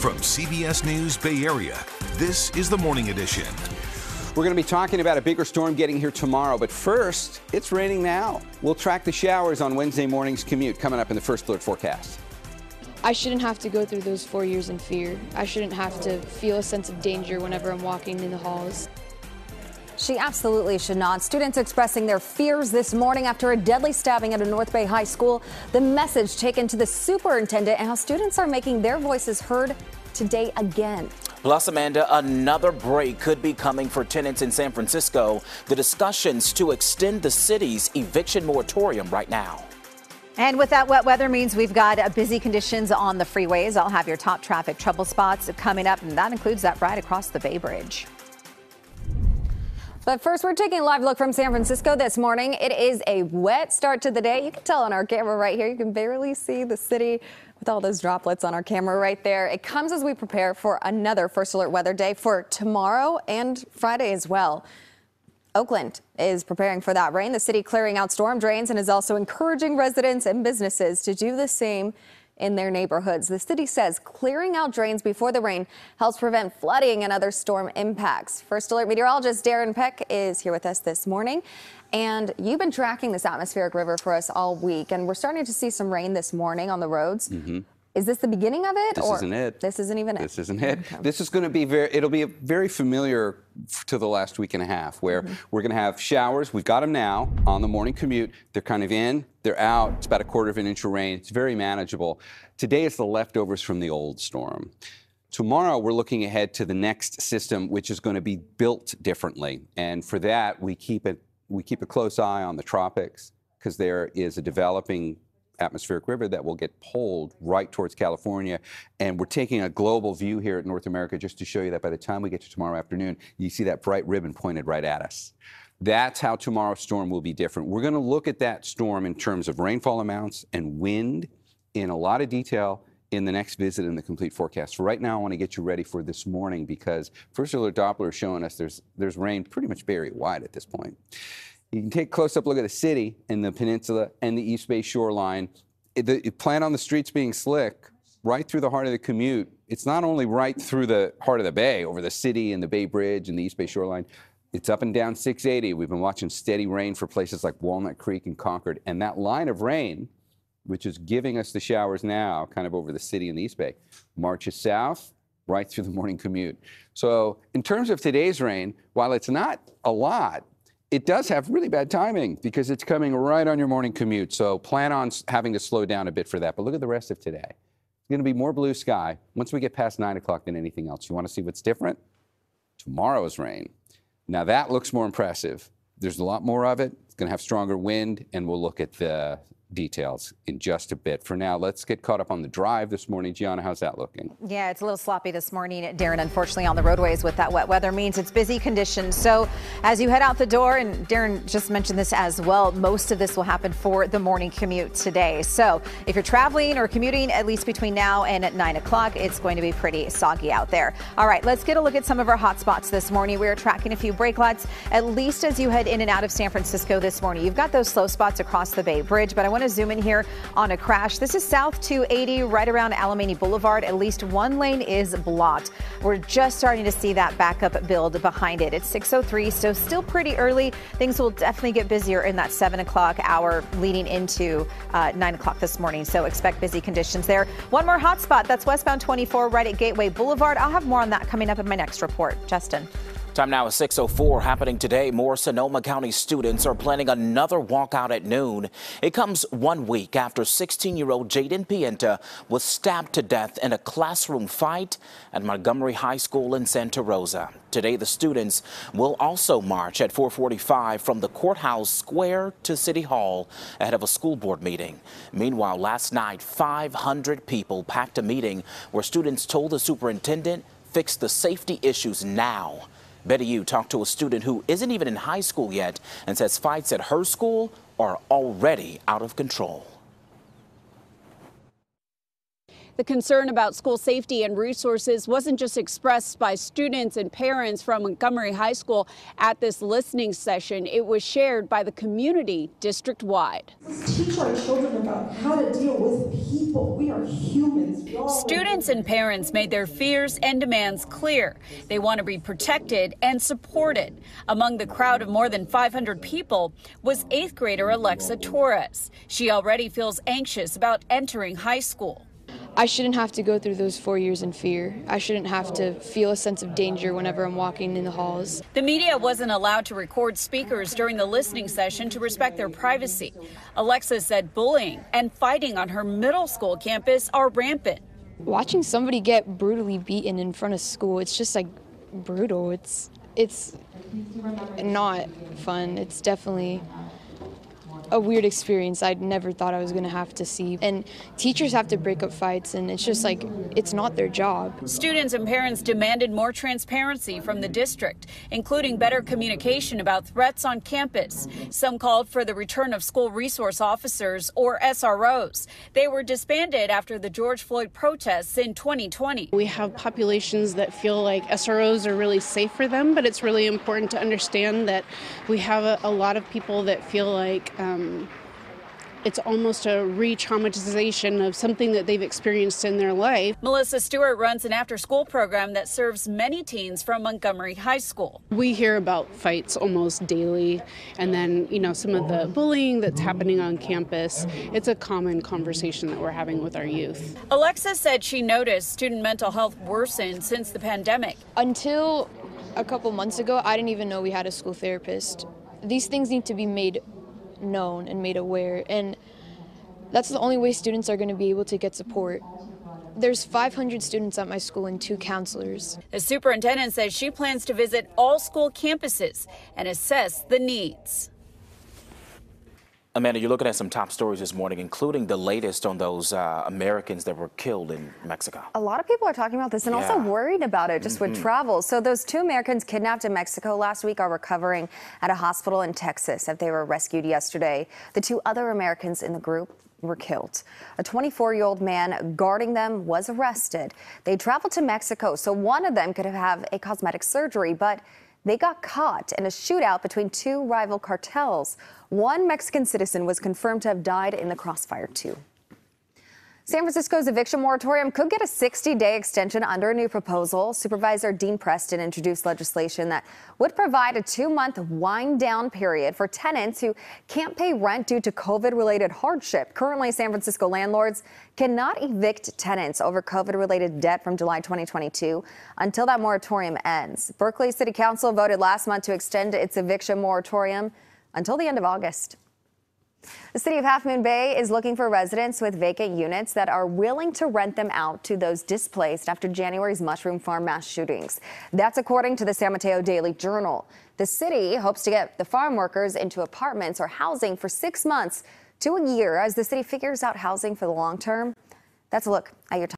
From CBS News Bay Area, this is the Morning Edition. We're going to be talking about a bigger storm getting here tomorrow, but first, it's raining now. We'll track the showers on Wednesday morning's commute coming up in the first alert forecast. I shouldn't have to go through those four years in fear. I shouldn't have to feel a sense of danger whenever I'm walking in the halls. She absolutely should not. Students expressing their fears this morning after a deadly stabbing at a North Bay high school. The message taken to the superintendent and how students are making their voices heard today again. Plus, Amanda, another break could be coming for tenants in San Francisco. The discussions to extend the city's eviction moratorium right now. And with that wet weather means we've got uh, busy conditions on the freeways. I'll have your top traffic trouble spots coming up, and that includes that ride across the Bay Bridge. But first, we're taking a live look from San Francisco this morning. It is a wet start to the day. You can tell on our camera right here. You can barely see the city with all those droplets on our camera right there. It comes as we prepare for another First Alert weather day for tomorrow and Friday as well. Oakland is preparing for that rain. The city clearing out storm drains and is also encouraging residents and businesses to do the same in their neighborhoods. The city says clearing out drains before the rain helps prevent flooding and other storm impacts. First Alert meteorologist Darren Peck is here with us this morning. And you've been tracking this atmospheric river for us all week, and we're starting to see some rain this morning on the roads. Mm-hmm. Is this the beginning of it? This or isn't it. This isn't even it. This isn't it. Okay. This is going to be very. It'll be very familiar to the last week and a half, where mm-hmm. we're going to have showers. We've got them now on the morning commute. They're kind of in. They're out. It's about a quarter of an inch of rain. It's very manageable. Today it's the leftovers from the old storm. Tomorrow, we're looking ahead to the next system, which is going to be built differently. And for that, we keep it we keep a close eye on the tropics because there is a developing atmospheric river that will get pulled right towards California. And we're taking a global view here at North America just to show you that by the time we get to tomorrow afternoon, you see that bright ribbon pointed right at us. That's how tomorrow's storm will be different. We're going to look at that storm in terms of rainfall amounts and wind in a lot of detail in the next visit in the complete forecast. For right now, I want to get you ready for this morning because First Alert Doppler is showing us there's, there's rain pretty much very wide at this point. You can take a close-up look at the city and the peninsula and the East Bay shoreline. The plan on the streets being slick right through the heart of the commute. It's not only right through the heart of the bay, over the city and the Bay Bridge and the East Bay shoreline. It's up and down 680. We've been watching steady rain for places like Walnut Creek and Concord. And that line of rain, which is giving us the showers now, kind of over the city and the East Bay, marches south right through the morning commute. So in terms of today's rain, while it's not a lot, it does have really bad timing because it's coming right on your morning commute. So plan on having to slow down a bit for that. But look at the rest of today. It's going to be more blue sky once we get past 9 o'clock than anything else. You want to see what's different? Tomorrow's rain. Now that looks more impressive. There's a lot more of it. It's going to have stronger wind, and we'll look at the details in just a bit. For now, let's get caught up on the drive this morning. Gianna, how's that looking? Yeah, it's a little sloppy this morning, Darren. Unfortunately, on the roadways with that wet weather means it's busy conditions. So as you head out the door, and Darren just mentioned this as well, most of this will happen for the morning commute today. So if you're traveling or commuting, at least between now and at 9 o'clock, it's going to be pretty soggy out there. All right, let's get a look at some of our hot spots this morning. We are tracking a few brake lights, at least as you head in and out of San Francisco this morning. You've got those slow spots across the Bay Bridge, but I want want to zoom in here on a crash. This is South 280 right around Alemany Boulevard. At least one lane is blocked. We're just starting to see that backup build behind it. It's 603, so still pretty early. Things will definitely get busier in that 7 o'clock hour leading into uh, 9 o'clock this morning. So expect busy conditions there. One more hot spot. That's westbound 24 right at Gateway Boulevard. I'll have more on that coming up in my next report. Justin. Time now is 6.04 happening today. More Sonoma County students are planning another walkout at noon. It comes one week after 16-year-old Jayden Pienta was stabbed to death in a classroom fight at Montgomery High School in Santa Rosa. Today, the students will also march at 445 from the courthouse square to City Hall ahead of a school board meeting. Meanwhile, last night, 500 people packed a meeting where students told the superintendent fix the safety issues now. Betty Yu talked to a student who isn't even in high school yet and says fights at her school are already out of control. The concern about school safety and resources wasn't just expressed by students and parents from Montgomery High School at this listening session, it was shared by the community district wide. Let's teach our children about how to deal with people. We are humans. Students and parents made their fears and demands clear. They want to be protected and supported. Among the crowd of more than 500 people was eighth grader Alexa Torres. She already feels anxious about entering high school. I shouldn't have to go through those four years in fear. I shouldn't have to feel a sense of danger whenever I'm walking in the halls. The media wasn't allowed to record speakers during the listening session to respect their privacy. Alexa said bullying and fighting on her middle school campus are rampant. Watching somebody get brutally beaten in front of school, it's just like brutal. It's it's not fun. It's definitely a weird experience I'd never thought I was going to have to see. And teachers have to break up fights, and it's just like, it's not their job. Students and parents demanded more transparency from the district, including better communication about threats on campus. Some called for the return of school resource officers, or SROs. They were disbanded after the George Floyd protests in 2020. We have populations that feel like SROs are really safe for them, but it's really important to understand that we have a, a lot of people that feel like um, um, it's almost a re-traumatization of something that they've experienced in their life. Melissa Stewart runs an after-school program that serves many teens from Montgomery High School. We hear about fights almost daily and then, you know, some of the bullying that's happening on campus. It's a common conversation that we're having with our youth. Alexa said she noticed student mental health worsen since the pandemic. Until a couple months ago, I didn't even know we had a school therapist. These things need to be made known and made aware. And that's the only way students are going to be able to get support. There's 500 students at my school and two counselors. The superintendent says she plans to visit all school campuses and assess the needs. Amanda, you're looking at some top stories this morning, including the latest on those uh, Americans that were killed in Mexico. A lot of people are talking about this and yeah. also worried about it just mm -hmm. with mm-hmm. travel. So, those two Americans kidnapped in Mexico last week are recovering at a hospital in Texas after they were rescued yesterday. The two other Americans in the group were killed. A 24 year old man guarding them was arrested. They traveled to Mexico, so one of them could have a cosmetic surgery, but they got caught in a shootout between two rival cartels. One Mexican citizen was confirmed to have died in the crossfire, too. San Francisco's eviction moratorium could get a 60 day extension under a new proposal. Supervisor Dean Preston introduced legislation that would provide a two month wind down period for tenants who can't pay rent due to COVID related hardship. Currently, San Francisco landlords cannot evict tenants over COVID related debt from July 2022 until that moratorium ends. Berkeley City Council voted last month to extend its eviction moratorium until the end of August. The city of Half Moon Bay is looking for residents with vacant units that are willing to rent them out to those displaced after January's Mushroom Farm mass shootings. That's according to the San Mateo Daily Journal. The city hopes to get the farm workers into apartments or housing for six months to a year as the city figures out housing for the long term. That's a look at your